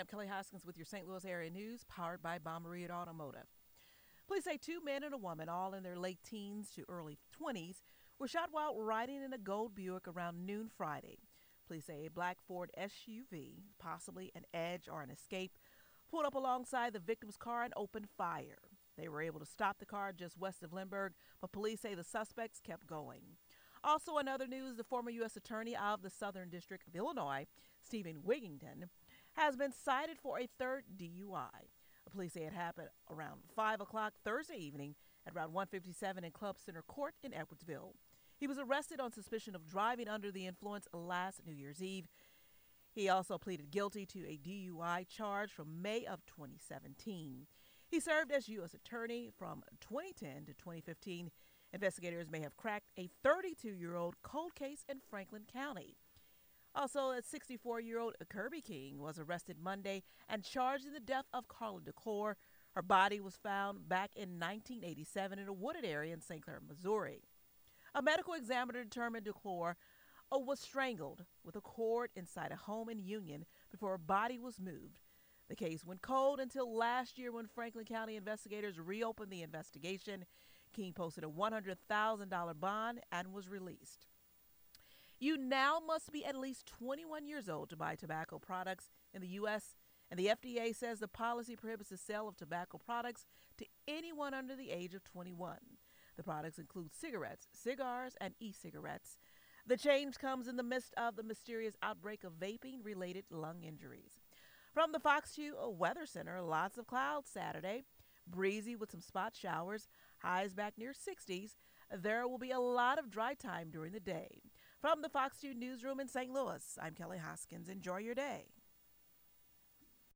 I'm Kelly Hoskins with your St. Louis area news, powered by Bommarito Automotive. Police say two men and a woman, all in their late teens to early 20s, were shot while riding in a gold Buick around noon Friday. Police say a black Ford SUV, possibly an Edge or an Escape, pulled up alongside the victim's car and opened fire. They were able to stop the car just west of Lindbergh, but police say the suspects kept going. Also, in other news, the former U.S. Attorney of the Southern District of Illinois, Stephen Wigginton, has been cited for a third DUI. Police say it happened around 5 o'clock Thursday evening at Route 157 in Club Center Court in Edwardsville. He was arrested on suspicion of driving under the influence last New Year's Eve. He also pleaded guilty to a DUI charge from May of 2017. He served as U.S. Attorney from 2010 to 2015. Investigators may have cracked a 32 year old cold case in Franklin County. Also, a 64 year old Kirby King was arrested Monday and charged in the death of Carla DeClore. Her body was found back in 1987 in a wooded area in St. Clair, Missouri. A medical examiner determined DeClore uh, was strangled with a cord inside a home in Union before her body was moved. The case went cold until last year when Franklin County investigators reopened the investigation. King posted a $100,000 bond and was released. You now must be at least 21 years old to buy tobacco products in the U.S., and the FDA says the policy prohibits the sale of tobacco products to anyone under the age of 21. The products include cigarettes, cigars, and e cigarettes. The change comes in the midst of the mysterious outbreak of vaping related lung injuries. From the Fox 2 Weather Center, lots of clouds Saturday, breezy with some spot showers, highs back near 60s. There will be a lot of dry time during the day. From the Fox 2 newsroom in St. Louis, I'm Kelly Hoskins. Enjoy your day.